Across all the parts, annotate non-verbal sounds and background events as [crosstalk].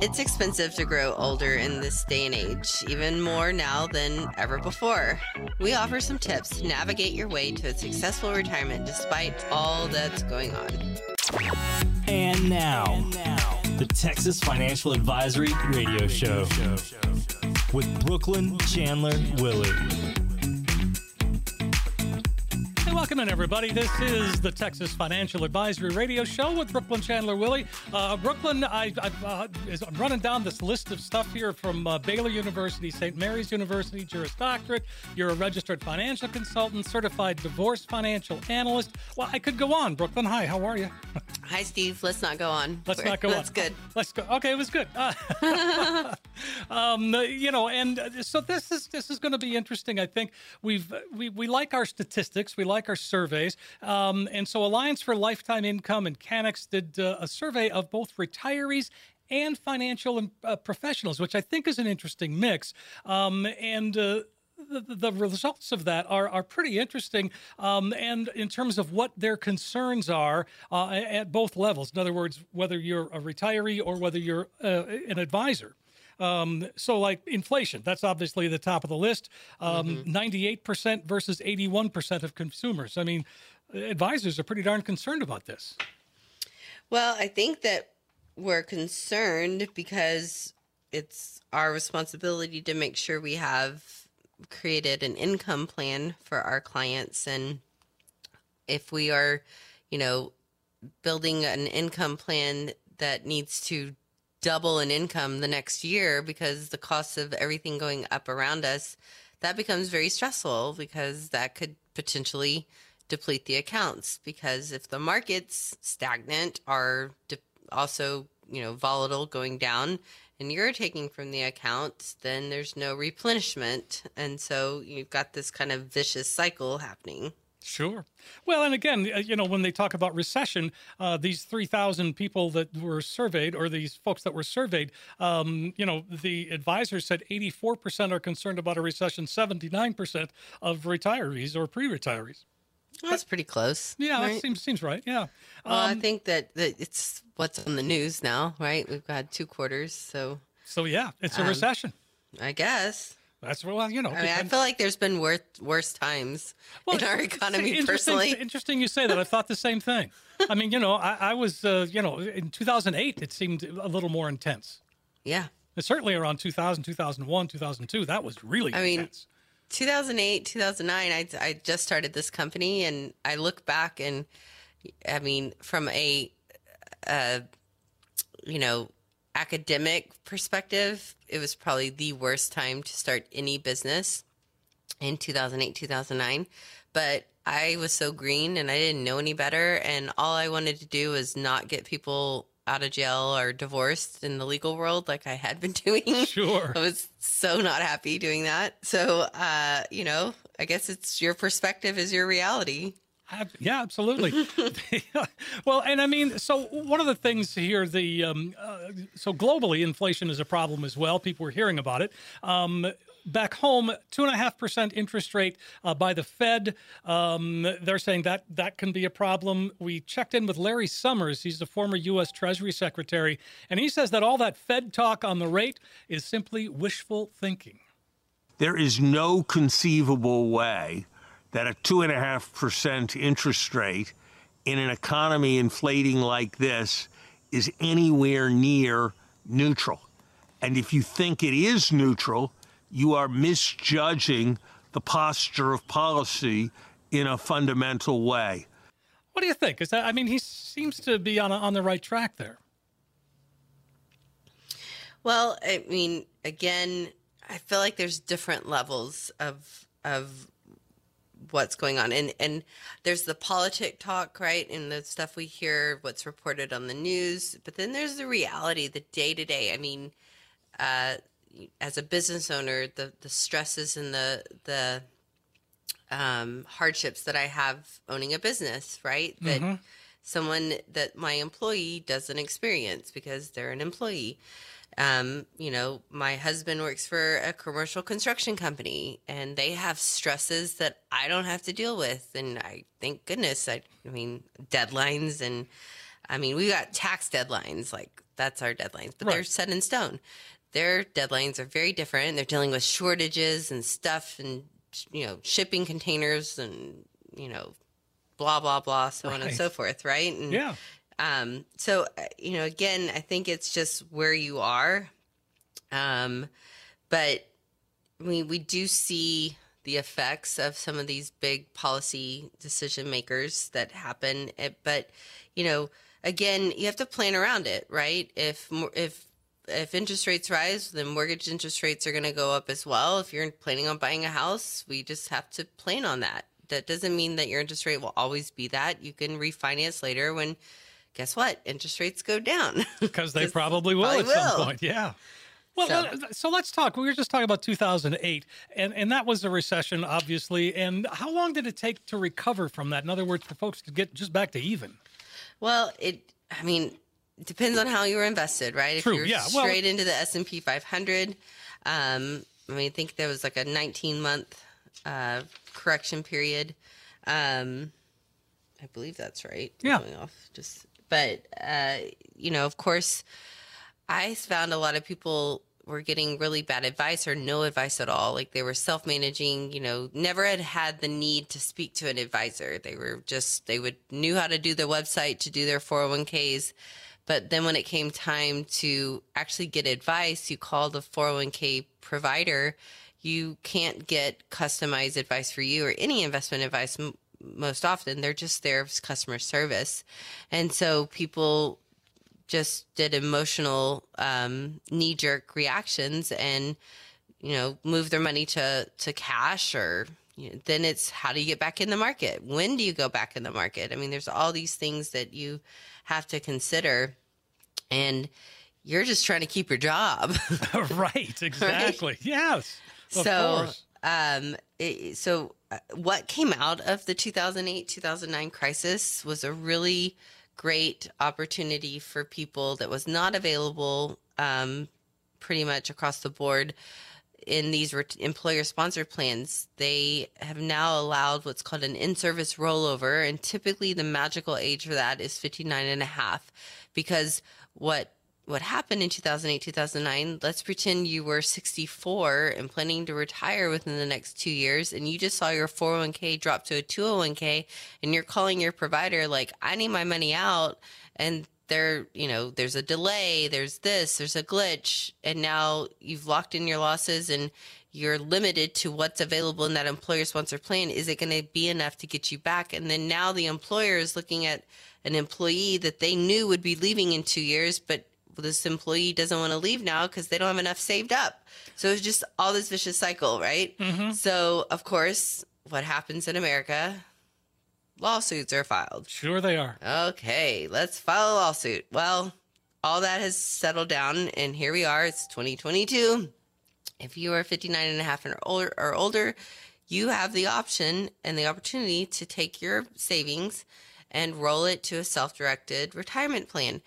It's expensive to grow older in this day and age, even more now than ever before. We offer some tips to navigate your way to a successful retirement despite all that's going on. And now, the Texas Financial Advisory Radio Show with Brooklynn Chandler Willy. In, everybody. This is the Texas Financial Advisory Radio Show with Brooklynn Chandler Willy. Uh, Brooklynn, I, I've, uh, is, I'm running down this list of stuff here from uh, Baylor University, St. Mary's University, Juris Doctorate. You're a registered financial consultant, certified divorce financial analyst. Well, I could go on. Brooklynn, hi, how are you? [laughs] Hi, Steve. Let's not go on. Let's not go That's on. That's good. Let's go. Okay, it was good. Uh, [laughs] [laughs] um, you know, and uh, so this is this is going to be interesting. I think we've we we like our statistics, we like our surveys, um, and so Alliance for Lifetime Income and Cannex did uh, a survey of both retirees and financial uh, professionals, which I think is an interesting mix. Um, and uh, the, the results of that are, are pretty interesting. Um, and in terms of what their concerns are uh, at both levels, in other words, whether you're a retiree or whether you're uh, an advisor. Um, so, like inflation, that's obviously the top of the list. Um, 98% versus 81% of consumers. I mean, advisors are pretty darn concerned about this. Well, I think that we're concerned because it's our responsibility to make sure we have created an income plan for our clients. And if we are, you know, building an income plan that needs to double in income the next year because the cost of everything going up around us, that becomes very stressful because that could potentially deplete the accounts. Because if the market's stagnant are de- also, you know, volatile going down and you're taking from the accounts then there's no replenishment. And so you've got this kind of vicious cycle happening. Sure. Well, and again, uh, you know, when they talk about recession, uh, these 3,000 people that were surveyed, or these folks that were surveyed, um, you know, the advisors said 84% are concerned about a recession, 79% of retirees or pre retirees. That's pretty close. Yeah, right? that seems, seems right. Yeah. Well, I Um, think that, that it's what's on the news now, right? We've got two quarters, so so, yeah, it's a um, recession. I guess. That's well, you know. I mean, I feel like there's been worse worse times in our economy interesting, personally. Interesting you say that. I thought the same thing. I mean, you know, I, I was, uh, you know, in 2008, it seemed a little more intense. Yeah. And certainly around 2000, 2001, 2002, that was really I mean, intense. 2008, 2009, I, I just started this company and I look back and I mean, from a, uh, you know, academic perspective, it was probably the worst time to start any business in 2008, 2009. But I was so green and I didn't know any better. And all I wanted to do was not get people out of jail or divorced in the legal world like I had been [laughs] doing. Sure. I was so not happy doing that. So, uh, you know, I guess it's your perspective is your reality. Yeah, absolutely. [laughs] well, and I mean, so one of the things here, the um, uh, so globally, inflation is a problem as well. People are hearing about it. Um, back home, two and a half percent interest rate uh, by the Fed. Um, they're saying that that can be a problem. We checked in with Larry Summers. He's the former U.S. Treasury Secretary, and he says that all that Fed talk on the rate is simply wishful thinking. There is no conceivable way that a 2.5% interest rate in an economy inflating like this is anywhere near neutral. And if you think it is neutral, you are misjudging the posture of policy in a fundamental way. What do you think? Is that? I mean, he seems to be on a, on the right track there. Well, I mean, again, I feel like there's different levels of of what's going on, and and there's the politic talk, right, and the stuff we hear, what's reported on the news, but then there's the reality, the day to day. I mean, uh, as a business owner, the the stresses and the the um, hardships that I have owning a business, right? That someone that my employee doesn't experience because they're an employee. Um, you know, my husband works for a commercial construction company and they have stresses that I don't have to deal with. And I thank goodness, I, I mean, deadlines and I mean, we got tax deadlines, like that's our deadlines, but they're set in stone. Their deadlines are very different. They're dealing with shortages and stuff and, you know, shipping containers and, you know, blah, blah, blah, so on and so forth, right? And, Yeah. Um, so, uh, you know, again, I think it's just where you are. Um, but we, we do see the effects of some of these big policy decision makers that happen. Eh, But, you know, again, you have to plan around it, right? If, if, if interest rates rise, then mortgage interest rates are going to go up as well. If you're planning on buying a house, we just have to plan on that. That doesn't mean that your interest rate will always be that. You can refinance later when, guess what? Interest rates go down. [laughs] Because they probably will probably at some point. Yeah. Well, So- uh, so let's talk. We were just talking about 2008, and, and that was a recession, obviously. And how long did it take to recover from that? In other words, for folks to get just back to even? Well, it. I mean, it depends on how you were invested, right? True, If you're yeah, well- straight into the S and P 500, um, I mean, I think there was like a 19 month uh, correction period. Um, I believe that's right. Yeah. going off just, but uh, you know, of course, I found a lot of people were getting really bad advice or no advice at all. Like they were self managing, you know, never had had the need to speak to an advisor. They were just, they would knew how to do their website to do their 401ks. But then when it came time to actually get advice, you call the 401k provider. You can't get customized advice for you or any investment advice most often. They're just there as customer service. And so people just did emotional um, knee jerk reactions and you know move their money to to cash or you know, then it's how do you get back in the market when do you go back in the market i mean there's all these things that you have to consider and you're just trying to keep your job [laughs] [laughs] right, exactly. Yes. Of so course. um so uh, what came out of the 2008 2009 crisis was a really great opportunity for people that was not available um pretty much across the board in these ret- employer sponsored plans. They have now allowed what's called an in-service rollover and typically the magical age for that is 59 and a half because what what happened in 2008 2009 let's pretend you were 64 and planning to retire within the next two years and you just saw your 401k drop to a 201k and you're calling your provider like i need my money out and there you know there's a delay there's this there's a glitch and now you've locked in your losses and you're limited to what's available in that employer sponsored plan. Is it going to be enough to get you back? And then now the employer is looking at an employee that they knew would be leaving in two years but this employee doesn't want to leave now because they don't have enough saved up so it's just all this vicious cycle right mm-hmm. so of course what happens in america lawsuits are filed Sure, they are. Okay, let's file a lawsuit. Well, all that has settled down, and here we are. It's 2022. If you are 59 and a half and older, or older, you have the option and the opportunity to take your savings and roll it to a self-directed retirement plan.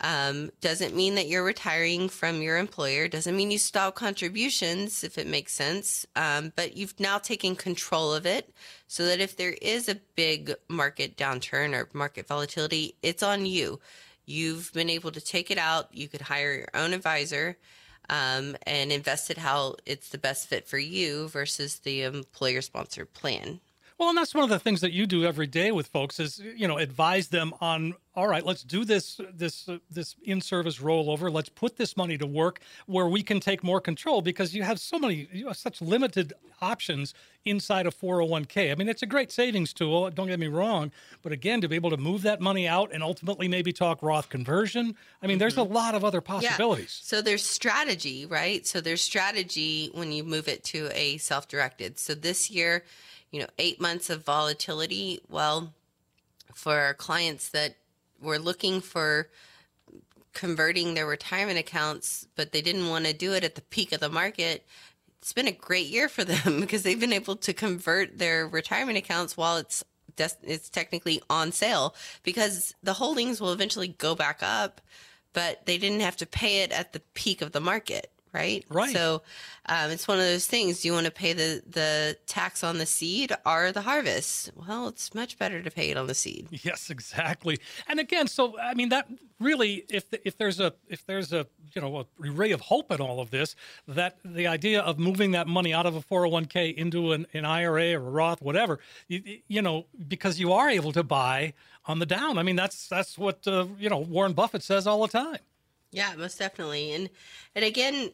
Um, doesn't mean that you're retiring from your employer. Doesn't mean you stop contributions, if it makes sense. Um, but you've now taken control of it, so that if there is a big market downturn or market volatility, it's on you. You've been able to take it out. You could hire your own advisor um, and invest it how it's the best fit for you versus the employer-sponsored plan. Well, and that's one of the things that you do every day with folks is you know advise them on all right, let's do this this uh, this in-service rollover. Let's put this money to work where we can take more control because you have so many you have such limited options inside of 401k. I mean, it's a great savings tool, don't get me wrong, but again, to be able to move that money out and ultimately maybe talk Roth conversion, I mean, there's a lot of other possibilities. So there's strategy, right? So there's strategy when you move it to a self-directed. So this year, you know, eight months of volatility. Well, for our clients that were looking for converting their retirement accounts, but they didn't want to do it at the peak of the market. It's been a great year for them [laughs] because they've been able to convert their retirement accounts while it's it's technically on sale because the holdings will eventually go back up, but they didn't have to pay it at the peak of the market, right? Right. So um, it's one of those things. Do you want to pay the the tax on the seed or the harvest? Well, it's much better to pay it on the seed. [laughs] Yes, exactly. And again, so I mean that really, if if there's a if there's a you know a ray of hope in all of this, that the idea of moving that money out of a 401k into an, an IRA or a Roth, whatever, you, you know, because you are able to buy on the down. I mean, that's that's what uh, you know Warren Buffett says all the time. Yeah, most definitely. And and again,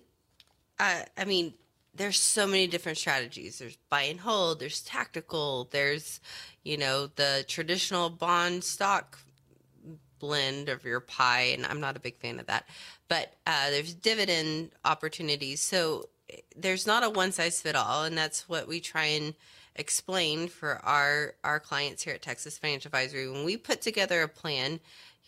uh, I mean, there's so many different strategies. There's buy and hold. There's tactical. There's, you know, the traditional bond stock blend of your pie, and I'm not a big fan of that. But uh, there's dividend opportunities. So there's not a one size fit all, and that's what we try and explain for our our clients here at Texas Financial Advisory. When we put together a plan,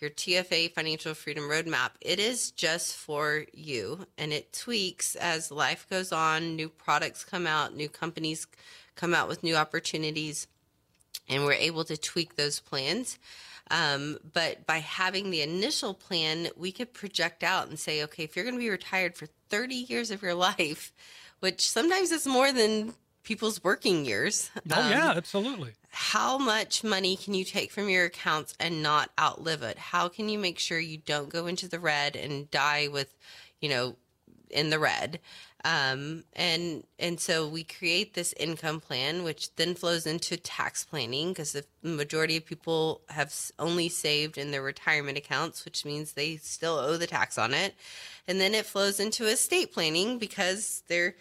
your TFA Financial Freedom Roadmap, it is just for you, and it tweaks as life goes on. New products come out, new companies come out with new opportunities, and we're able to tweak those plans. Um, but by having the initial plan, we could project out and say, okay, if you're going to be retired for 30 years of your [laughs] life, which sometimes is more than people's working years. Oh um, yeah, absolutely. How much money can you take from your accounts and not outlive it? How can you make sure you don't go into the red and die with, you know, in the red? Um, and and so we create this income plan, which then flows into tax planning because the majority of people have only saved in their retirement accounts, which means they still owe the tax on it. And then it flows into estate planning because they're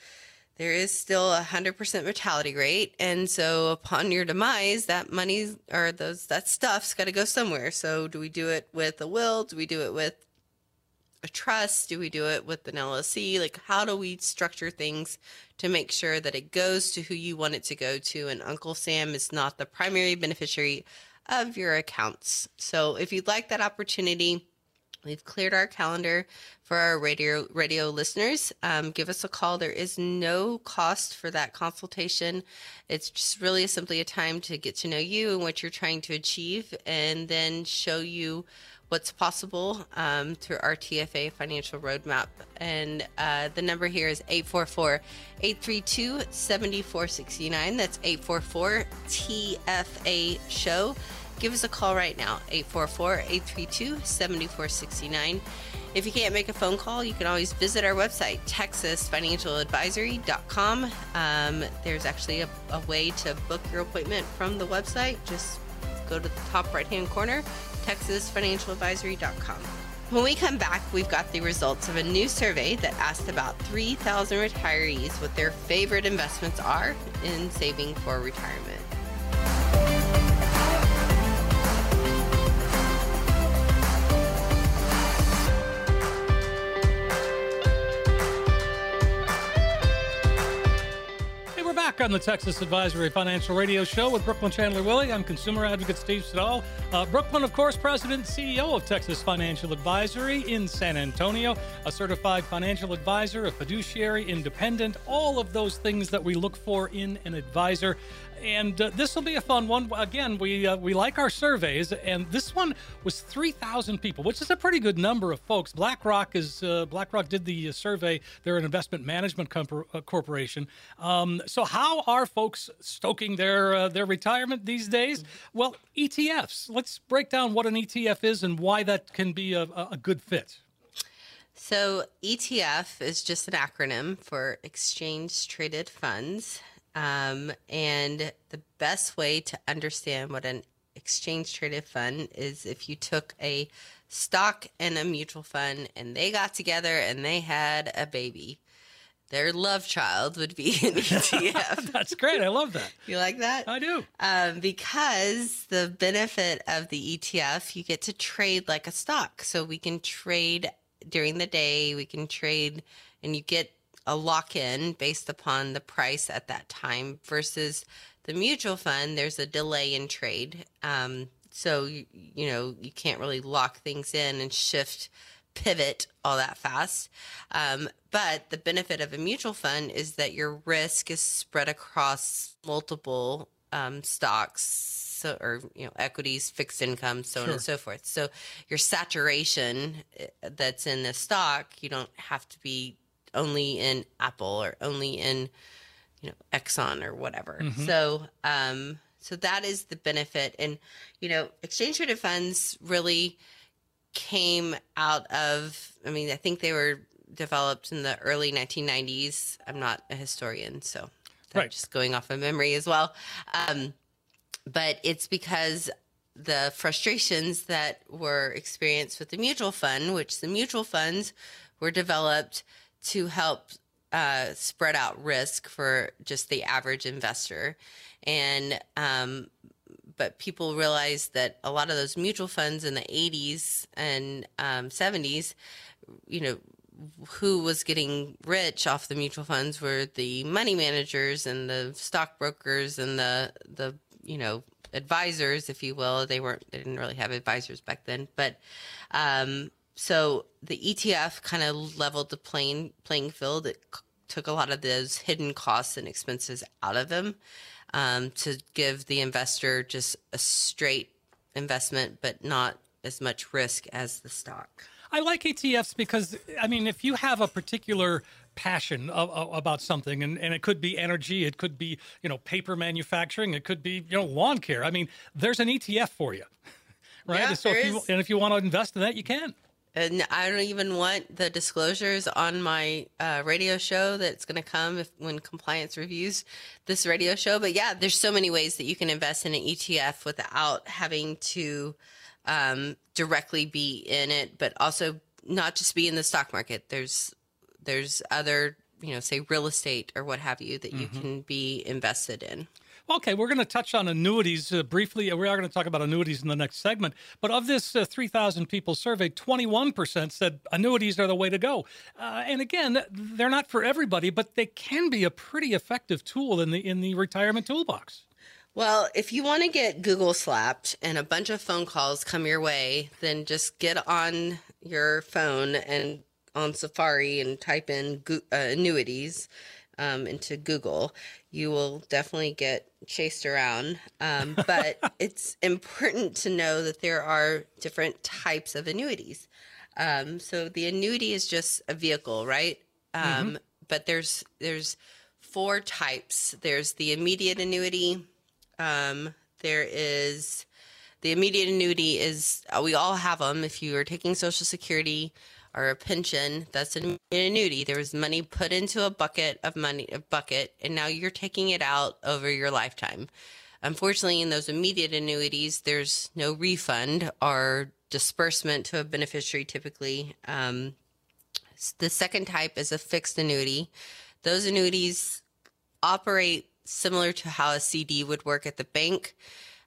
there is still a hundred percent mortality rate, and so upon your demise, that money or those that stuff's got to go somewhere. So, do we do it with a will? Do we do it with a trust? Do we do it with an LLC? Like, how do we structure things to make sure that it goes to who you want it to go to? And Uncle Sam is not the primary beneficiary of your accounts. So, if you'd like that opportunity, We've cleared our calendar for our radio radio listeners. Um, give us a call. There is no cost for that consultation. It's just really simply a time to get to know you and what you're trying to achieve, and then show you what's possible um, through our TFA financial roadmap. And uh, the number here is 844 832 7469. That's 844 TFA show give us a call right now 844-832-7469 if you can't make a phone call you can always visit our website texasfinancialadvisory.com um, there's actually a, a way to book your appointment from the website. Just go to the top right hand corner texasfinancialadvisory.com when we come back, we've got the results of a new survey that asked about 3,000 retirees what their favorite investments are in saving for retirement. Back on the Texas Advisory Financial Radio Show with Brooklynn Chandler Willy. I'm consumer advocate Steve Siddall. Uh, Brooklynn, of course, president and CEO of Texas Financial Advisory in San Antonio, a certified financial advisor, a fiduciary, independent, all of those things that we look for in an advisor. And uh, this will be a fun one. Again, we uh, we like our surveys, and this one was 3,000 people, which is a pretty good number of folks. BlackRock is uh, BlackRock did the survey. They're an investment management uh, corporation. Um, so, how are folks stoking their uh, their retirement these days? Well, ETFs. Let's break down what an ETF is and why that can be a, a good fit. So, ETF is just an acronym for Exchange Traded Funds. Um, and the best way to understand what an exchange traded fund is if you took a stock and a mutual fund and they got together and they had a baby. Their love child would be [laughs] an ETF. [laughs] That's great. I love that. you like that? I do. um, because the benefit of the ETF, you get to trade like a stock. So we can trade during the day, we can trade, and you get a lock in based upon the price at that time versus the mutual fund, there's a delay in trade. Um, so, you, you know, you can't really lock things in and shift pivot all that fast. Um, but the benefit of a mutual fund is that your risk is spread across multiple um, stocks. So, or you know equities, fixed income, so on and so forth. So your saturation eh, that's in the stock, you don't have to be only in Apple or only in you know Exxon or whatever. So um, so that is the benefit, and you know exchange traded funds really came out of. I mean, I think they were developed in the early 1990s. I'm not a historian, so I'm just going off of memory as well. Um, but it's because the frustrations that were experienced with the mutual fund, which the mutual funds were developed to help uh, spread out risk for just the average investor, and um, but people realized that a lot of those mutual funds in the 80s and um, 70s, you know, who was getting rich off the mutual funds were the money managers and the stockbrokers and the the you know advisors, if you will. They weren't they didn't really have advisors back then, but um, so the ETF kind of leveled the playing playing field. It c- took a lot of those hidden costs and expenses out of them um, to give the investor just a straight investment, but not as much risk as the stock. I like ETFs because, I mean, if you have a particular passion of, of- about something, and, and it could be energy, it could be, you know, paper manufacturing, it could be, you know, lawn care. I mean, there's an ETF for you, [laughs] right? Yeah, so if you, and if you want to invest in that, you can. And I don't even want the disclosures on my uh, radio show that's going to come if, when compliance reviews this radio show. But yeah, there's so many ways that you can invest in an ETF without having to um, directly be in it, but also not just be in the stock market. There's there's other you know say real estate or what have you that you can be invested in. Okay, we're going to touch on annuities uh, briefly. We are going to talk about annuities in the next segment. But of this uh, 3,000 people surveyed, 21% said annuities are the way to go. Uh, and again, they're not for everybody, but they can be a pretty effective tool in the in the retirement toolbox. Well, if you want to get Google slapped and a bunch of phone calls come your way, then just get on your phone and on Safari and type in uh, annuities um, into Google. You will definitely get chased around. Um, [laughs] but it's important to know that there are different types of annuities. Um, so the annuity is just a vehicle, right? Um, But there's there's four types. There's the immediate annuity. Um, there is the immediate annuity is uh, we all have them. If you are taking Social Security or a pension, that's an annuity. There was money put into a bucket of money, a bucket, and now you're taking it out over your lifetime. Unfortunately, in those immediate annuities, there's no refund or disbursement to a beneficiary typically. Um, the second type is a fixed annuity. Those annuities operate similar to how a CD would work at the bank.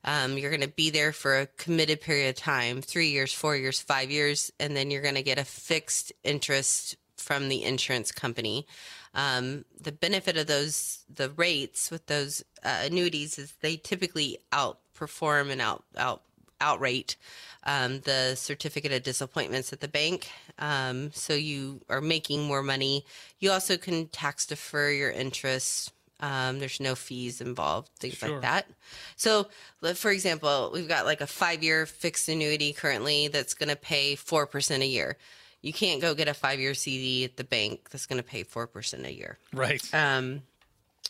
Um, you're going to be there for a committed period of time three years, four years, five years and then you're going to get a fixed interest from the insurance company. Um, the benefit of those, the rates with those uh, annuities is they typically outperform and out, out, outrate um, the certificate of disappointments at the bank. Um, so you are making more money. You also can tax defer your interest. Um, there's no fees involved, things Sure. like that. So, for example, we've got like a five year fixed annuity currently that's going to pay 4% a year. You can't go get a five year CD at the bank that's going to pay 4% a year. Right. Um,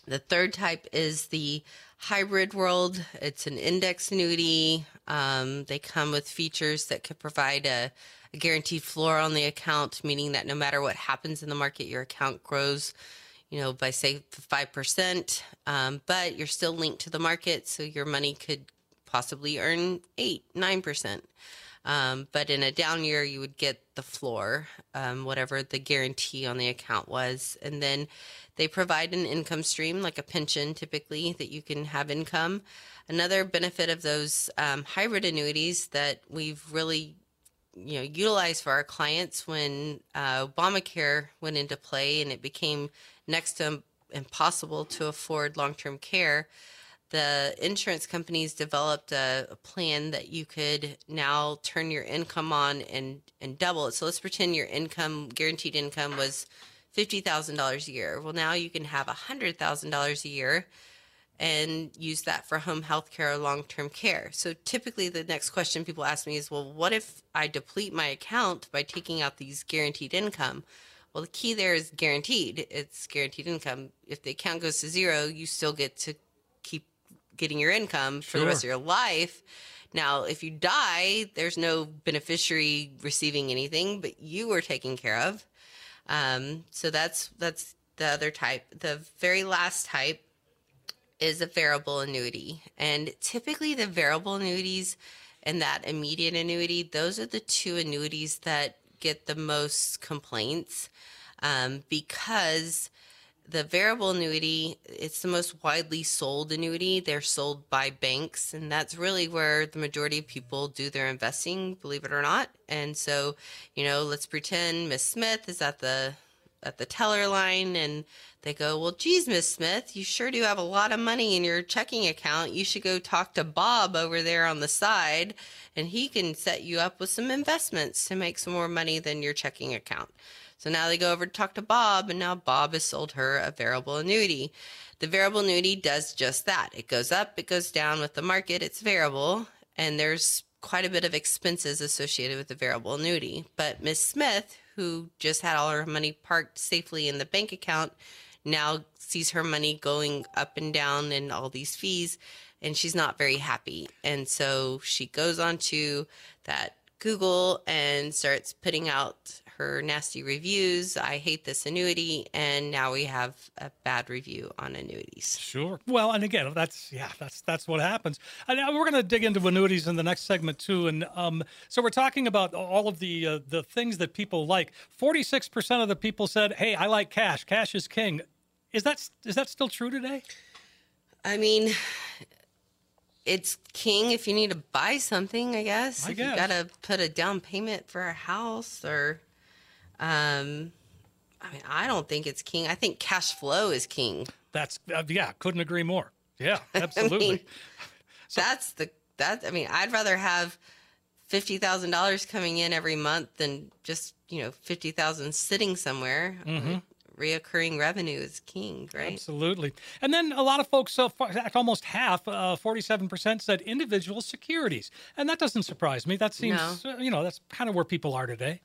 the third type is the hybrid world. It's an index annuity. Um, they come with features that could provide a, a guaranteed floor on the account, meaning that no matter what happens in the market, your account grows, you know, by say five percent. Um, but you're still linked to the market, so your money could possibly earn eight, nine percent. Um, but in a down year, you would get the floor, um, whatever the guarantee on the account was. And then they provide an income stream, like a pension typically, that you can have income. Another benefit of those um, hybrid annuities that we've really you know utilized for our clients when uh, Obamacare went into play and it became next to impossible to afford long-term care the insurance companies developed a, a plan that you could now turn your income on and and double it. So let's pretend your income guaranteed income was fifty thousand dollars a year. Well, now you can have hundred thousand dollars a year and use that for home health care or long term care. So typically, the next question people ask me is, well, what if I deplete my account by taking out these guaranteed income? Well, the key there is guaranteed. It's guaranteed income. If the account goes to zero, you still get to keep getting your income for the rest of your life. Now, if you die, there's no beneficiary receiving anything, but you were taken care of. Um, so that's that's the other type. The very last type is a variable annuity. And typically the variable annuities and that immediate annuity, those are the two annuities that get the most complaints um, because the variable annuity it's the most widely sold annuity. They're sold by banks and that's really where the majority of people do their investing believe it or not. And so you know let's pretend miss smith is at the at the teller line and they go well geez miss smith you sure do have a lot of money in your checking account you should go talk to bob over there on the side and he can set you up with some investments to make some more money than your checking account so now they go over to talk to Bob, and now Bob has sold her a variable annuity. The variable annuity does just that. It goes up, it goes down with the market, it's variable, and there's quite a bit of expenses associated with the variable annuity. But Miss Smith, who just had all her money parked safely in the bank account, now sees her money going up and down and all these fees, and she's not very happy. And so she goes onto that Google and starts putting out her nasty reviews. I hate this annuity, and now we have a bad review on annuities. Sure. Well, and again, that's yeah, that's that's what happens. And we're going to dig into annuities in the next segment too. And um, so we're talking about all of the uh, the things that people like. Forty six percent of the people said, "Hey, I like cash. Cash is king." Is that is that still true today? I mean, it's king if you need to buy something, I guess. I if guess. you got to put a down payment for a house or, um, I mean, I don't think it's king. I think cash flow is king. That's uh, yeah, couldn't agree more. Yeah, [laughs] absolutely. mean, [laughs] that's the that. I mean, I'd rather have fifty thousand dollars coming in every month than just you know fifty thousand sitting somewhere. Mm-hmm. Reoccurring revenue is king, right? Absolutely. And then a lot of folks, so far, almost half, uh, 47% said individual securities. And that doesn't surprise me. That seems, uh, you know, that's kind of where people are today.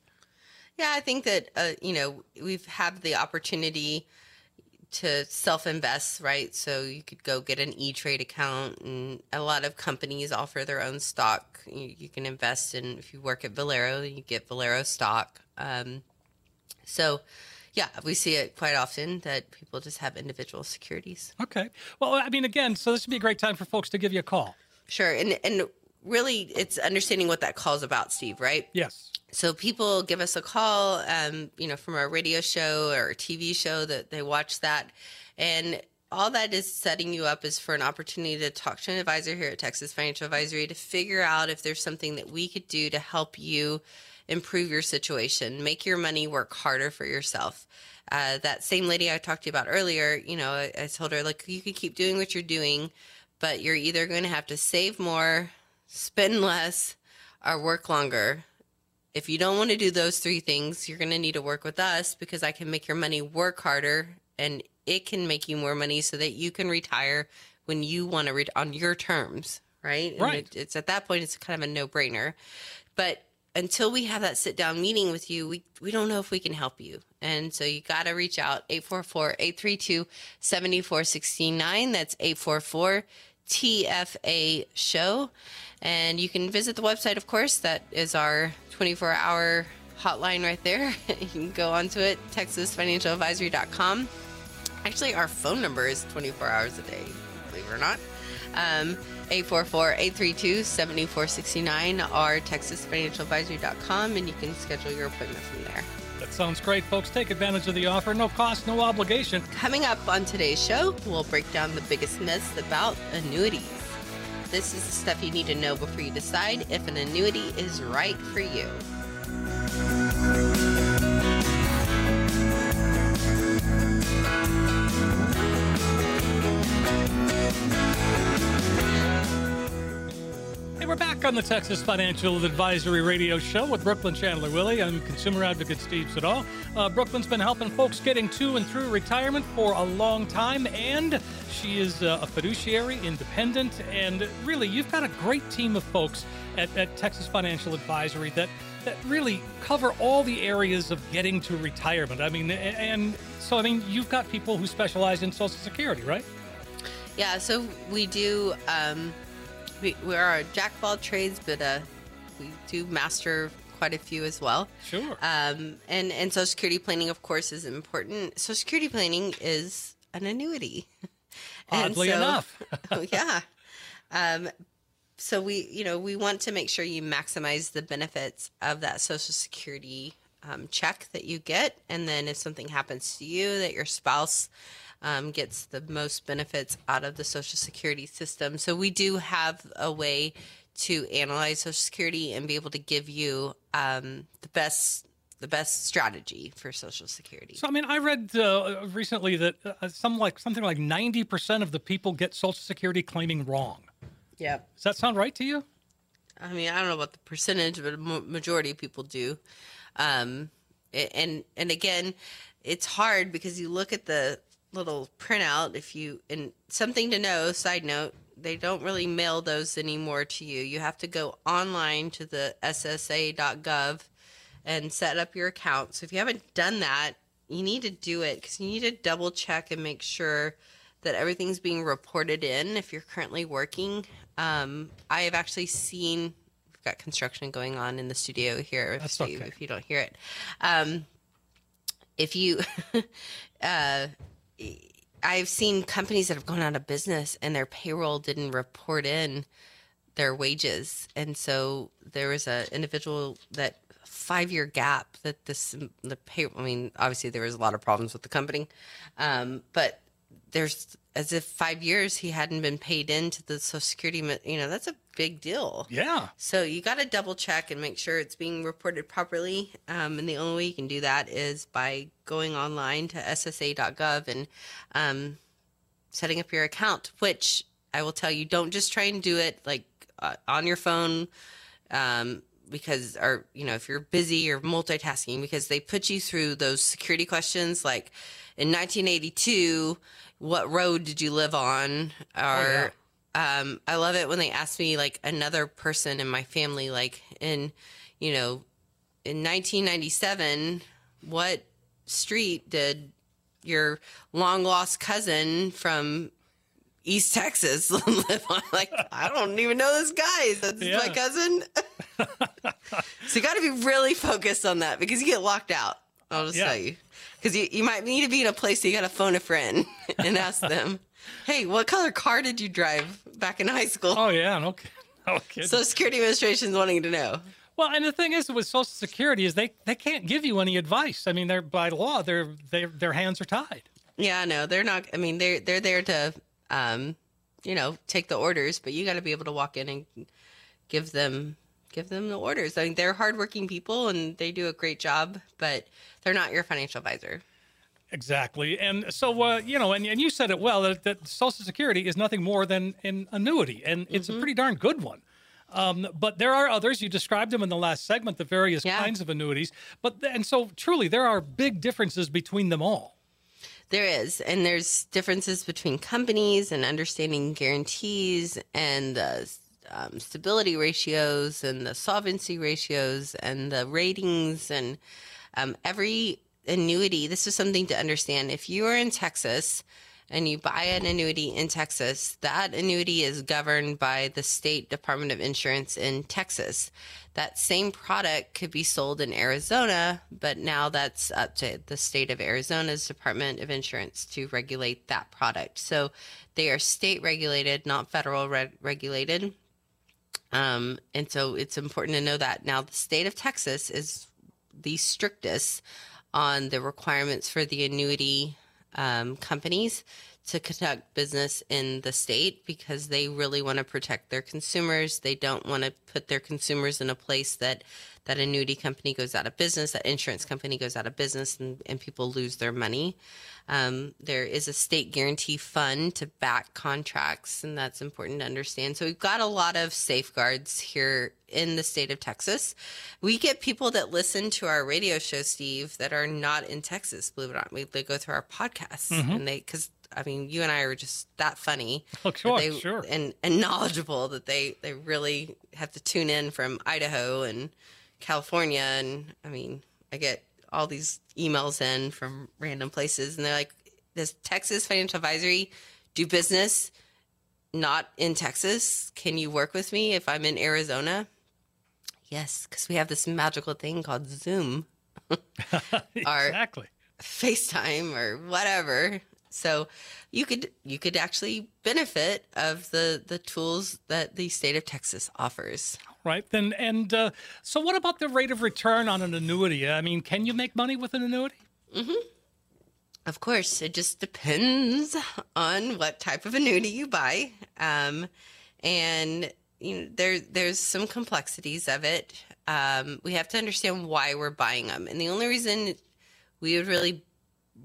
Yeah, I think that uh, you know we've had the opportunity to self-invest, right? So you could go get an E-Trade account, and a lot of companies offer their own stock. You, you can invest in if you work at Valero, you get Valero stock. Um, so, yeah, we see it quite often that people just have individual securities. Okay. Well, I mean, again, so this would be a great time for folks to give you a call. Sure, and and really, it's understanding what that call's about, Steve. Right? Yes. so people give us a call um, you know from our radio show or tv show that they watch that and all that is setting you up is for an opportunity to talk to an advisor here at texas financial advisory to figure out if there's something that we could do to help you improve your situation make your money work harder for yourself uh, that same lady i talked to you about earlier you know I, I told her like you can keep doing what you're doing but you're either going to have to save more spend less or work longer if you don't want to do those three things, you're going to need to work with us because I can make your money work harder and it can make you more money so that you can retire when you want to read on your terms, right? And Right. it- it's at that point, it's kind of a no brainer. But until we have that sit down meeting with you, we, we don't know if we can help you. And so you got to reach out 844 832 7469. That's 844 TFA show. And you can visit the website, of course. That is our 24 hour hotline right there. [laughs] you can go onto it, texasfinancialadvisory.com. Actually, our phone number is 24 hours a day, believe it or not. Um, 844-832-7469 or texasfinancialadvisory.com and you can schedule your appointment from there. That sounds great, folks. Take advantage of the offer. No cost, no obligation. Coming up on today's show, we'll break down the biggest myths about annuities. This is the stuff you need to know before you decide if an annuity is right for you. We're back on the Texas Financial Advisory Radio Show with Brooklynn Chandler Willy. I'm consumer advocate Steve Siddall. Uh, Brooklynn's been helping folks getting to and through retirement for a long time, and she is uh, a fiduciary, independent, and really, you've got a great team of folks at, at Texas Financial Advisory that that really cover all the areas of getting to retirement. I mean, and so I mean, you've got people who specialize in Social Security, right? Yeah, so we do. Um, we we are a jack of all trades, but uh, we do master quite a few as well. Sure. Um, and and Social Security planning, of course, is important. Social Security planning is an annuity. [laughs] Oddly so- enough. oh, [laughs] yeah. Um, so we, you know, we want to make sure you maximize the benefits of that Social Security um, check that you get, and then if something happens to you, that your spouse um, gets the most benefits out of the Social Security system. So we do have a way to analyze Social Security and be able to give you um, the best the best strategy for Social Security. So I mean, I read uh, recently that uh, some like something like ninety percent of the people get Social Security claiming wrong. yeah. Does that sound right to you? I mean, I don't know about the percentage, but a majority of people do. Um, and and again, it's hard because you look at the little printout. If you and something to know, side note, they don't really mail those anymore to you. You have to go online to the SSA.gov and set up your account. So if you haven't done that, you need to do it because you need to double check and make sure that everything's being reported in if you're currently working. Um, I have actually seen we've got construction going on in the studio here. That's you- okay. if you don't hear it, um, if you, [laughs] uh, I've seen companies that have gone out of business and their payroll didn't report in their wages, and so there was a individual that five year gap that this the pay. I mean, obviously there was a lot of problems with the company, um, but there's as if five years he hadn't been paid into the Social Security. You know, that's a big deal. Yeah. So you got to double check and make sure it's being reported properly. Um, and the only way you can do that is by going online to SSA.gov and um, setting up your account. Which I will tell you, don't just try and do it like uh, on your phone. Um, because or you know if you're busy or multitasking because they put you through those security questions like in 1982 what road did you live on or um, I love it when they ask me like another person in my family, like in, you know, in 1997, what street did your long lost cousin from East Texas [laughs] live on? Like, I don't even know this guy. That's my Yeah. cousin. [laughs] so you got to be really focused on that because you get locked out. I'll just Yeah. tell you. Because you, you might need to be in a place that you got to phone a friend [laughs] and ask them, hey, what color car did you drive back in high school? Oh yeah. No, [laughs] no kidding. So Security Administration's wanting to know. well, and the thing is with Social Security is they they can't give you any advice. I mean, they're by law, their their their hands are tied. Yeah, no, they're not. I mean, they're they're there to, um, you know, take the orders, but you got to be able to walk in and give them give them the orders. I mean, they're hardworking people and they do a great job, but they're not your financial advisor. Exactly. And so, uh, you know, and, and you said it well that, that Social Security is nothing more than an annuity, and it's Mm-hmm. a pretty darn good one. Um, but there are others. You described them in the last segment, the various Yeah. kinds of annuities. But and so truly, there are big differences between them all. There is, and there's differences between companies and understanding guarantees and the um, stability ratios and the solvency ratios and the ratings and um, every annuity. This is something to understand. If you are in Texas and you buy an annuity in Texas, that annuity is governed by the state Department of Insurance in Texas. That same product could be sold in Arizona, but now that's up to the state of Arizona's Department of Insurance to regulate that product. So they are state regulated, not federal reg- regulated. Um, and so it's important to know that. Now, the state of Texas is the strictest on the requirements for the annuity um, companies to conduct business in the state because they really want to protect their consumers. They don't want to put their consumers in a place that that annuity company goes out of business, that insurance company goes out of business, and, and people lose their money. Um, there is a state guarantee fund to back contracts, and that's important to understand. So we've got a lot of safeguards here in the state of Texas. We get people that listen to our radio show, Steve, that are not in Texas. Believe it or not, we, they go through our podcasts, and they because I mean, you and I are just that funny, Oh, sure, they- sure. and and knowledgeable that they they really have to tune in from Idaho and California, and I mean, I get all these emails in from random places, and they're like, "Does Texas Financial Advisory do business not in Texas? Can you work with me if I'm in Arizona?" Yes, because we have this magical thing called Zoom. [laughs] Exactly. FaceTime or whatever. So you could you could actually benefit of the the tools that the state of Texas offers. Right. Then and uh, so what about the rate of return on an annuity? I mean, can you make money with an annuity? Of course, it just depends on what type of annuity you buy, um, and you know there there's some complexities of it. Um, we have to understand why we're buying them, and the only reason we would really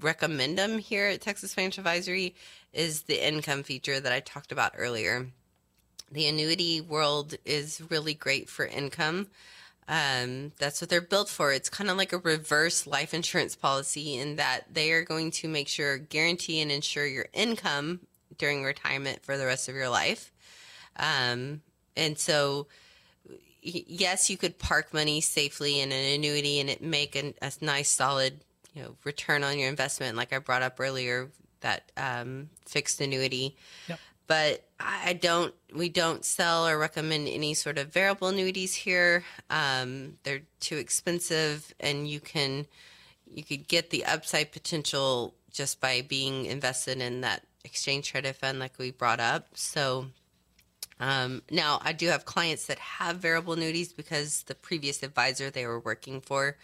recommend them here at Texas Financial Advisory is the income feature that I talked about earlier. The annuity world is really great for income. Um, that's what they're built for. It's kind of like a reverse life insurance policy in that they are going to make sure, guarantee, and ensure your income during retirement for the rest of your life. Um, and so, yes, you could park money safely in an annuity and it make an, a nice, solid, you know, return on your investment. Like I brought up earlier, that um, fixed annuity Yep. but I don't. We don't sell or recommend any sort of variable annuities here. Um, they're too expensive, and you can you could get the upside potential just by being invested in that exchange traded fund, like we brought up. So. Um, now, I do have clients that have variable annuities because the previous advisor they were working for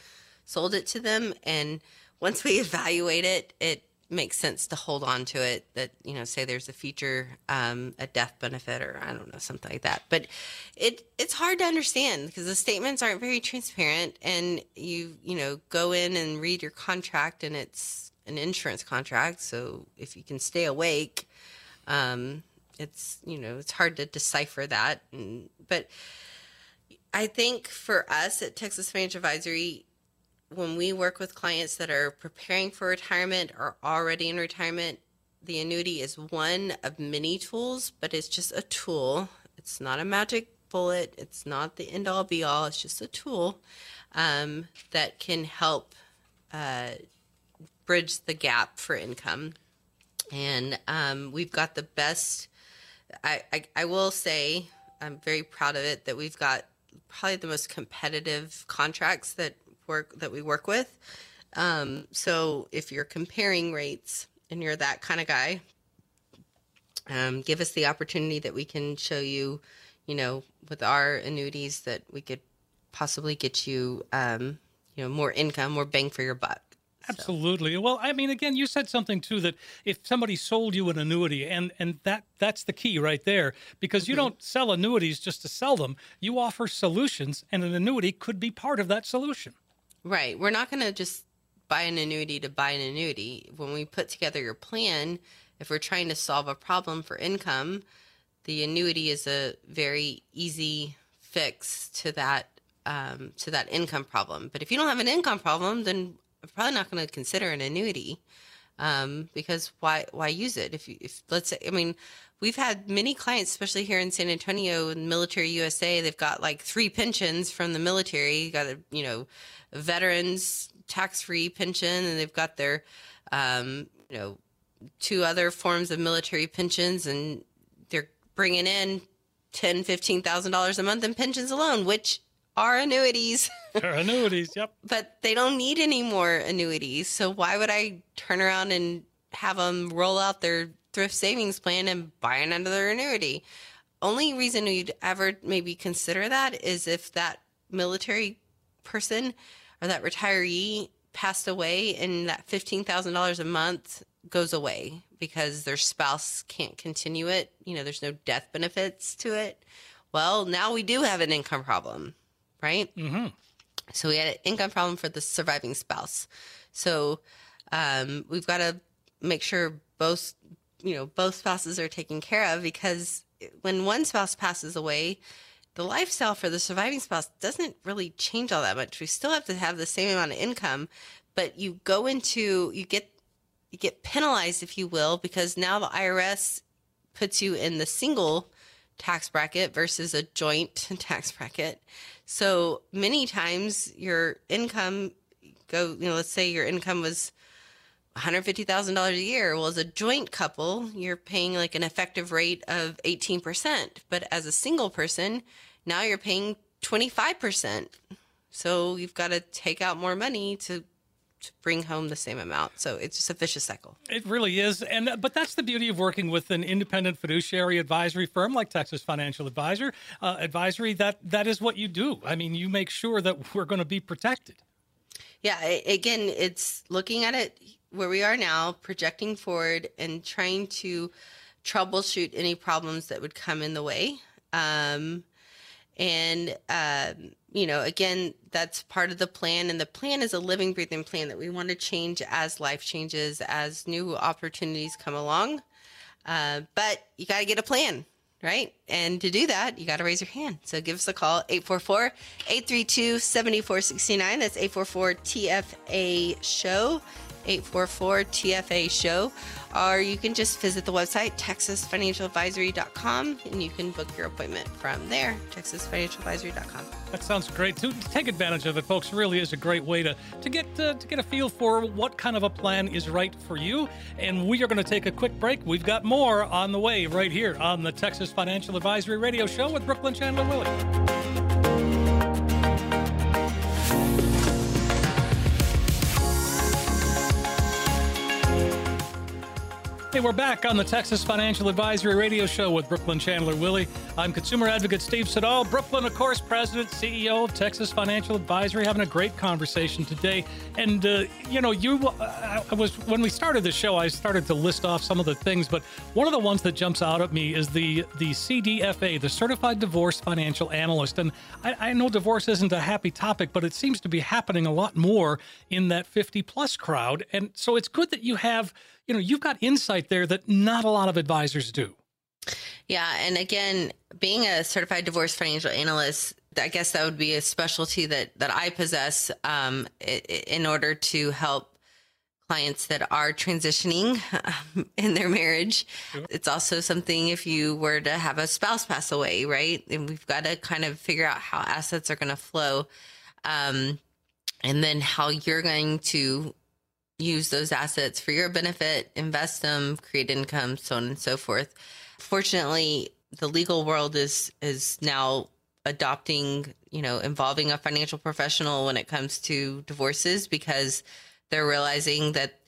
sold it to them. And once we evaluate it, it makes sense to hold on to it. That you know, say there's a feature, um, a death benefit, or I don't know, something like that. But it it's hard to understand because the statements aren't very transparent, and you you know go in and read your contract, and it's an insurance contract. So if you can stay awake, um, it's you know it's hard to decipher that. And, but I think for us at Texas Financial Advisory, when we work with clients that are preparing for retirement or already in retirement, the annuity is one of many tools, but it's just a tool. It's not a magic bullet. It's not the end all be all. It's just a tool um, that can help uh, bridge the gap for income. And um, we've got the best. I, I I will say I'm very proud of it that we've got probably the most competitive contracts that work that we work with. Um, so if you're comparing rates and you're that kind of guy, um, give us the opportunity that we can show you, you know, with our annuities that we could possibly get you, um, you know, more income, more bang for your buck. Absolutely. Well, I mean, again, you said something too that if somebody sold you an annuity, and and that that's the key right there, because you don't sell annuities just to sell them. You offer solutions, and an annuity could be part of that solution. Right. We're not going to just buy an annuity to buy an annuity. When we put together your plan, if we're trying to solve a problem for income, the annuity is a very easy fix to that um, to that income problem. But if you don't have an income problem, then I'm probably not going to consider an annuity um, because why why use it? If you, if let's say I mean we've had many clients especially here in San Antonio and military USA they've got like three pensions from the military. You got a you know a veterans tax free pension and they've got their um, you know two other forms of military pensions and they're bringing in ten fifteen thousand dollars a month in pensions alone which are annuities [laughs] Or annuities, yep. but they don't need any more annuities. So why would I turn around and have them roll out their thrift savings plan and buy another annuity? Only reason you'd ever maybe consider that is if that military person or that retiree passed away and that $15,000 a month goes away because their spouse can't continue it. You know, there's no death benefits to it. Well, now we do have an income problem, right? Mm-hmm. So we had an income problem for the surviving spouse. So um, we've got to make sure both, you know, both spouses are taken care of because when one spouse passes away, the lifestyle for the surviving spouse doesn't really change all that much. We still have to have the same amount of income, but you go into you get you get penalized if you will because now the IRS puts you in the single tax bracket versus a joint [laughs] tax bracket. So many times your income go, you know, let's say your income was $150,000 a year. Well, as a joint couple, you're paying like an effective rate of 18%. But as a single person, now you're paying 25%. So you've got to take out more money to to bring home the same amount. So it's just a vicious cycle. It really is, and but that's the beauty of working with an independent fiduciary advisory firm like Texas Financial Advisor uh, Advisory. That that is what you do. I mean, you make sure that we're going to be protected. Yeah. Again, it's looking at it where we are now, projecting forward, and trying to troubleshoot any problems that would come in the way. Um, and um, you know, again, that's part of the plan. And the plan is a living, breathing plan that we want to change as life changes, as new opportunities come along. Uh, but you got to get a plan, right? And to do that, you got to raise your hand. So give us a call, 844 832 7469. That's 844 TFA Show. 844 TFA show, or you can just visit the website, texasfinancialadvisory.com, and you can book your appointment from there, texasfinancialadvisory.com. That sounds great. To take advantage of it, folks, really is a great way to, to get uh, to get a feel for what kind of a plan is right for you. And we are going to take a quick break. We've got more on the way right here on the Texas Financial Advisory Radio Show with Brooklynn Chandler Willy. Hey, we're back on the Texas Financial Advisory Radio Show with Brooklynn Chandler Willy. I'm consumer advocate Steve Siddall. Brooklynn, of course, president, CEO of Texas Financial Advisory, having a great conversation today. And, uh, you know, you, uh, I was, when we started the show, I started to list off some of the things, but one of the ones that jumps out at me is the, the CDFA, the Certified Divorce Financial Analyst. And I, I know divorce isn't a happy topic, but it seems to be happening a lot more in that 50 plus crowd. And so it's good that you have you know, you've got insight there that not a lot of advisors do. Yeah. And again, being a certified divorce financial analyst, I guess that would be a specialty that, that I possess um, in order to help clients that are transitioning [laughs] in their marriage. Sure. It's also something if you were to have a spouse pass away, right? And we've got to kind of figure out how assets are going to flow. Um, and then how you're going to use those assets for your benefit, invest them, create income, so on and so forth. Fortunately, the legal world is is now adopting, you know, involving a financial professional when it comes to divorces because they're realizing that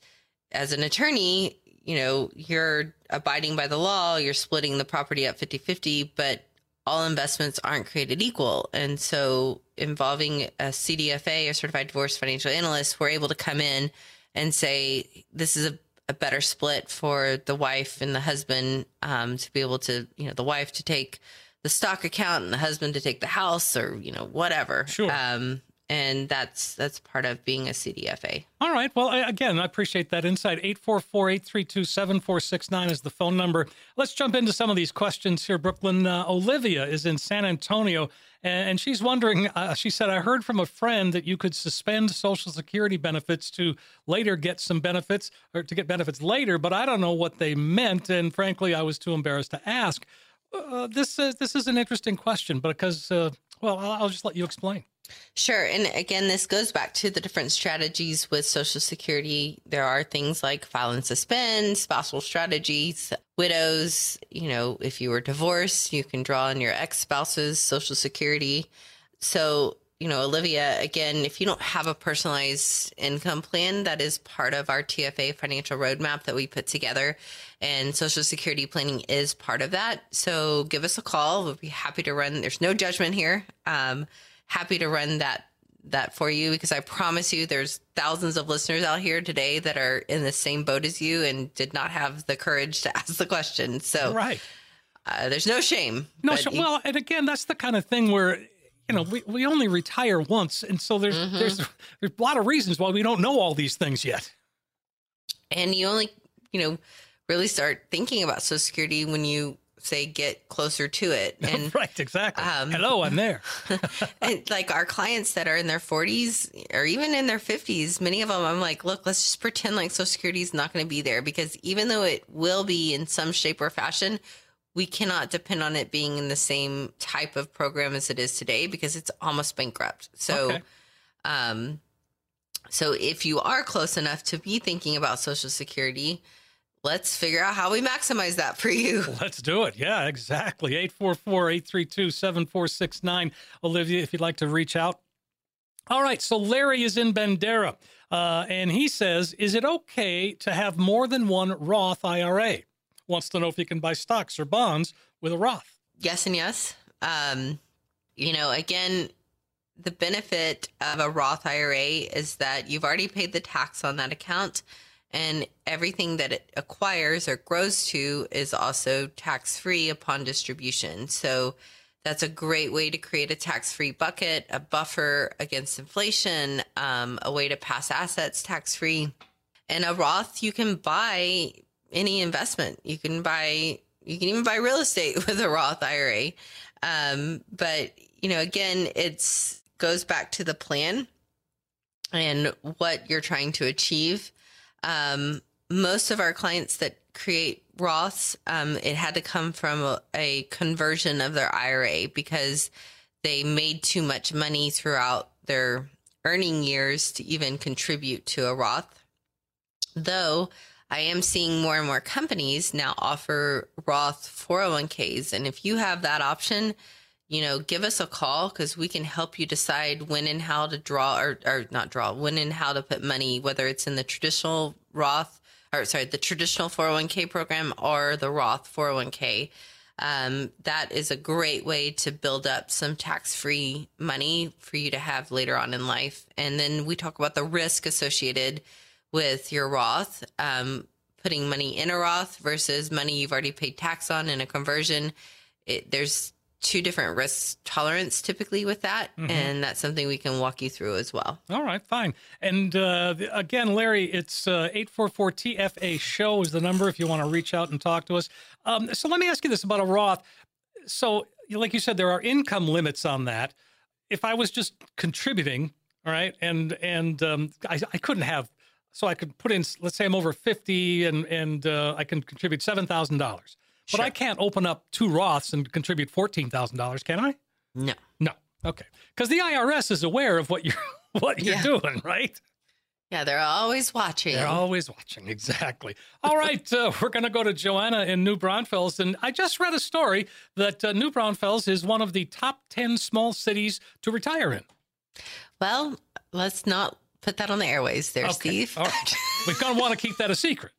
as an attorney, you know, you're abiding by the law, you're splitting the property up 50-50, but all investments aren't created equal. And so involving a CDFA, a certified divorce financial analyst, we're able to come in and say this is a, a better split for the wife and the husband um, to be able to, you know, the wife to take the stock account and the husband to take the house or you know whatever. Sure. Um, and that's that's part of being a CDFA. All right. Well, again, I appreciate that insight. 844-832-7469 is the phone number. Let's jump into some of these questions here. Brooklynn uh, Olivia is in San Antonio, and she's wondering. Uh, she said, "I heard from a friend that you could suspend Social Security benefits to later get some benefits, or to get benefits later, but I don't know what they meant, and frankly, I was too embarrassed to ask." Uh, this is this is an interesting question because, uh, well, I'll, I'll just let you explain. Sure. And again, this goes back to the different strategies with Social Security. There are things like file and suspend, spousal strategies, widows. You know, if you were divorced, you can draw on your ex spouse's Social Security. So, you know, Olivia, again, if you don't have a personalized income plan, that is part of our TFA financial roadmap that we put together. And Social Security planning is part of that. So give us a call. We'll be happy to run. There's no judgment here. Um, happy to run that that for you because I promise you there's thousands of listeners out here today that are in the same boat as you and did not have the courage to [laughs] ask the question. So right. Uh, there's no shame. No, sh- you- well, and again, that's the kind of thing where you know we, we only retire once, and so there's mm-hmm. there's there's a lot of reasons why we don't know all these things yet. And you only you know really start thinking about Social Security when you say get closer to it. [laughs] And right, exactly. Um, Hello, I'm there. [laughs] and like our clients that are in their 40s or even in their 50s, many of them, I'm like, look, let's just pretend like Social Security is not going to be there because even though it will be in some shape or fashion, we cannot depend on it being in the same type of program as it is today because it's almost bankrupt. So, Okay. um, so if you are close enough to be thinking about Social Security, let's figure out how we maximize that for you. [laughs] Let's do it. Yeah, exactly. 844 832 7469. Olivia, if you'd like to reach out. All right. So Larry is in Bandera, uh, and he says, Is it okay to have more than one Roth IRA? Wants to know if you can buy stocks or bonds with a Roth. Yes and yes. Um, you know, again, the benefit of a Roth IRA is that you've already paid the tax on that account, and everything that it acquires or grows to is also tax free upon distribution. So that's a great way to create a tax free bucket, a buffer against inflation, um, a way to pass assets tax free. And a Roth, you can buy any investment. You can buy, you can even buy real estate [laughs] with a Roth IRA. Um, but you know, again, it's goes back to the plan and what you're trying to achieve. Um, most of our clients that create Roths, um, it had to come from a, a conversion of their IRA because they made too much money throughout their earning years to even contribute to a Roth. Though I am seeing more and more companies now offer Roth 401ks. And if you have that option, you know, give us a call because we can help you decide when and how to draw or, or not draw, when and how to put money, whether it's in the traditional Roth or sorry, the traditional 401k program or the Roth 401k. Um, that is a great way to build up some tax free money for you to have later on in life. And then we talk about the risk associated with your Roth, um, putting money in a Roth versus money you've already paid tax on in a conversion. It, there's two different risk tolerance typically with that. Mm-hmm. And that's something we can walk you through as well. All right, fine. And uh, again, Larry, it's uh, 844 TFA show is the number if you want to reach out and talk to us. Um, so let me ask you this about a Roth. So, like you said, there are income limits on that. If I was just contributing, all right, and and um, I, I couldn't have so I could put in, let's say I'm over 50 and, and uh, I can contribute $7,000. Sure. But I can't open up two Roths and contribute $14,000, can I? No. No. Okay. Cuz the IRS is aware of what you're [laughs] what you're yeah. doing, right? Yeah, they're always watching. They're always watching, exactly. All right, uh, we're going to go to Joanna in New Braunfels. And I just read a story that uh, New Braunfels is one of the top 10 small cities to retire in. Well, let's not put that on the airways there, okay. Steve. All right. [laughs] We're going to want to keep that a secret.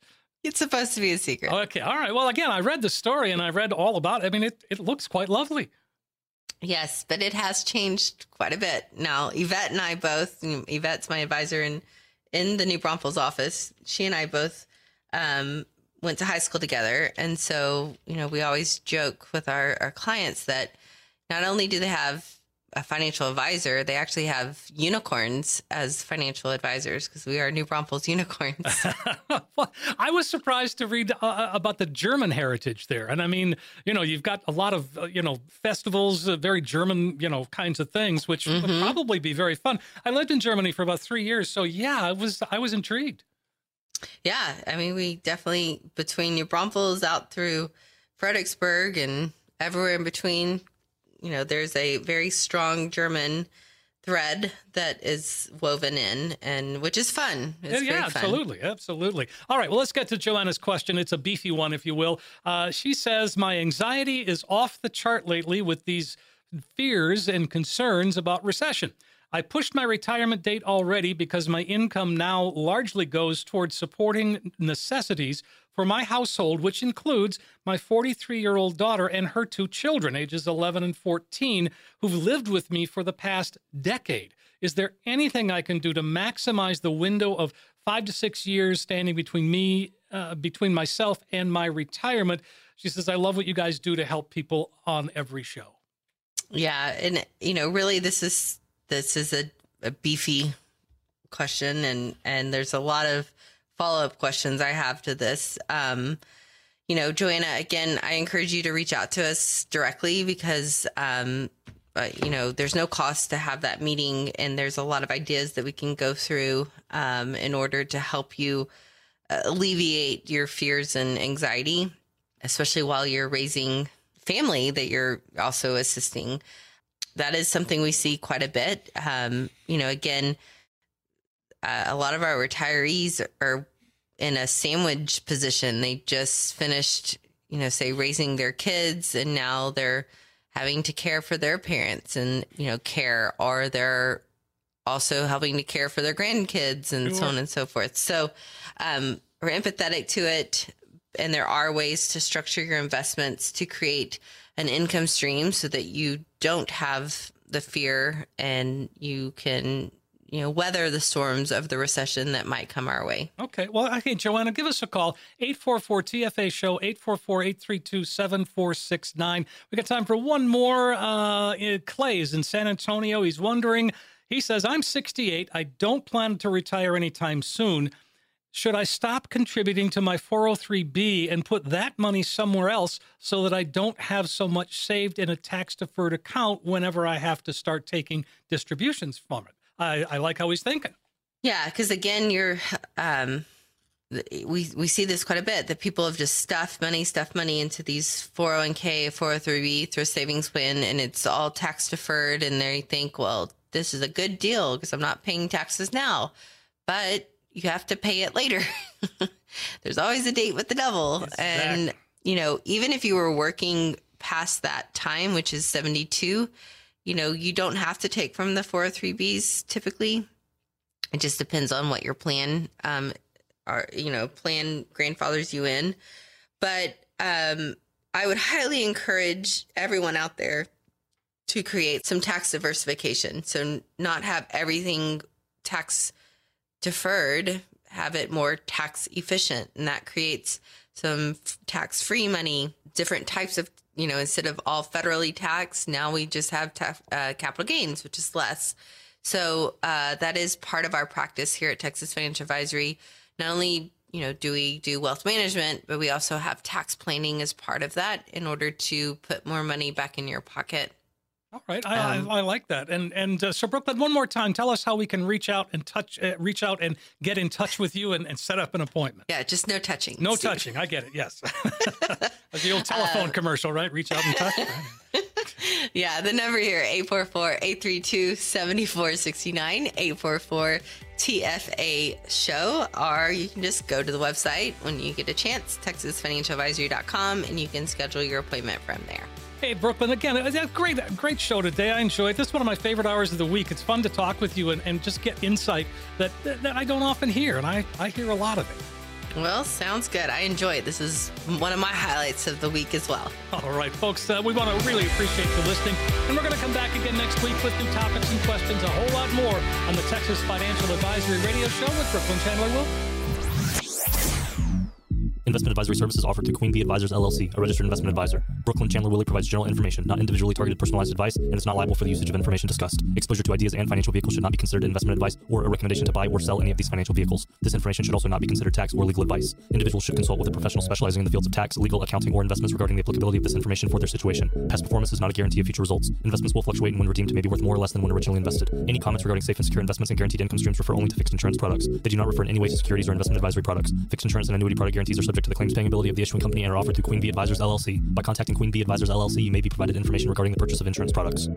It's supposed to be a secret. Okay. All right. Well, again, I read the story and I read all about it. I mean, it, it looks quite lovely. Yes, but it has changed quite a bit. Now, Yvette and I both, Yvette's my advisor in, in the New Braunfels office. She and I both um, went to high school together. And so, you know, we always joke with our, our clients that not only do they have a financial advisor, they actually have unicorns as financial advisors because we are New Braunfels unicorns. well, [laughs] [laughs] I was surprised to read uh, about the German heritage there, and I mean, you know, you've got a lot of uh, you know festivals, uh, very German, you know, kinds of things, which would probably be very fun. I lived in Germany for about three years, so yeah, I was I was intrigued. Yeah, I mean, we definitely between New Braunfels out through Fredericksburg and everywhere in between, you know, there's a very strong German thread that is woven in, and which is fun. It's yeah, very fun. absolutely, absolutely. All right, well, let's get to Joanna's question. It's a beefy one, if you will. Uh, she says, "My anxiety is off the chart lately with these fears and concerns about recession." I pushed my retirement date already because my income now largely goes towards supporting necessities for my household, which includes my 43 year old daughter and her two children, ages 11 and 14, who've lived with me for the past decade. Is there anything I can do to maximize the window of five to six years standing between me, uh, between myself and my retirement? She says, I love what you guys do to help people on every show. Yeah, and you know, really, this is this is a, a beefy question, and and there's a lot of follow up questions I have to this. Um, you know, Joanna, again, I encourage you to reach out to us directly because, um, you know, there's no cost to have that meeting, and there's a lot of ideas that we can go through um, in order to help you uh, alleviate your fears and anxiety. especially while you're raising family that you're also assisting. That is something we see quite a bit. Um, you know, again, uh, a lot of our retirees are in a sandwich position. They just finished, you know, say raising their kids and now they're having to care for their parents and, you know, care, or they're also helping to care for their grandkids and so on and so forth. So, um, we're empathetic to it. And there are ways to structure your investments to create an income stream so that you don't have the fear and you can you know, weather the storms of the recession that might come our way. Okay. Well, okay, Joanna, give us a call. 844 TFA show, 844 832 7469. We got time for one more. Uh, Clay's in San Antonio. He's wondering, he says, I'm 68. I don't plan to retire anytime soon. Should I stop contributing to my 403b and put that money somewhere else so that I don't have so much saved in a tax deferred account whenever I have to start taking distributions from it? I, I like how he's thinking. Yeah, because again, you're um, we we see this quite a bit that people have just stuffed money, stuffed money into these 401k, 403b thrift savings plan, and it's all tax deferred, and they think, well, this is a good deal because I'm not paying taxes now, but you have to pay it later. [laughs] There's always a date with the devil, exactly. and you know, even if you were working past that time, which is 72 you know, you don't have to take from the 403Bs typically. It just depends on what your plan, um, are, you know, plan grandfathers you in. But um, I would [laughs] highly encourage everyone out there to create some tax diversification. So, not have everything tax deferred, have it more tax efficient. And that creates some tax free money, different types of you know, instead of all federally taxed, now we just have ta- uh, capital gains, which is less. So uh, that is part of our practice here at Texas Financial Advisory. Not only you know do we do wealth management, but we also have tax planning as part of that in order to put more money back in your pocket. All right, I, um, I, I, like that. And and uh, so Brooklynn, one more time, tell us how we can reach out and touch, uh, reach out and get in touch with you and, and set up an appointment. Yeah, just no touching. No Steve. touching. I get it. Yes, [laughs] the old telephone uh, commercial, right? Reach out and touch. [laughs] yeah, the number here 844-832-7469, 844 TFA show, or you can just go to the website when you get a chance, texasfinancialadvisory.com, and you can schedule your appointment from there. Hey, Brooklynn, again, a great, great show today. I enjoyed This is one of my favorite hours of the week. It's fun to talk with you and, and just get insight that, that I don't often hear, and I, I hear a lot of it. Well, sounds good. I enjoy it. This is one of my highlights of the week as well. All right, folks, uh, we want to really appreciate you listening. And we're going to come back again next week with new topics and questions, a whole lot more on the Texas Financial Advisory Radio Show with Brooklynn Chandler Will. Investment advisory services offered to Queen Bee Advisors LLC, a registered investment advisor. Brooklynn Chandler Willy provides general information, not individually targeted personalized advice, and is not liable for the usage of information discussed. Exposure to ideas and financial vehicles should not be considered investment advice or a recommendation to buy or sell any of these financial vehicles. This information should also not be considered tax or legal advice. Individuals should consult with a professional specializing in the fields of tax, legal, accounting, or investments regarding the applicability of this information for their situation. Past performance is not a guarantee of future results. Investments will fluctuate and when redeemed may be worth more or less than when originally invested. Any comments regarding safe and secure investments and guaranteed income streams refer only to fixed insurance products. They do not refer in any way to securities or investment advisory products. Fixed insurance and annuity product guarantees are subject to the claims paying ability of the issuing company and are offered through Queen Bee Advisors LLC. By contacting Queen Bee Advisors LLC, you may be provided information regarding the purchase of insurance products.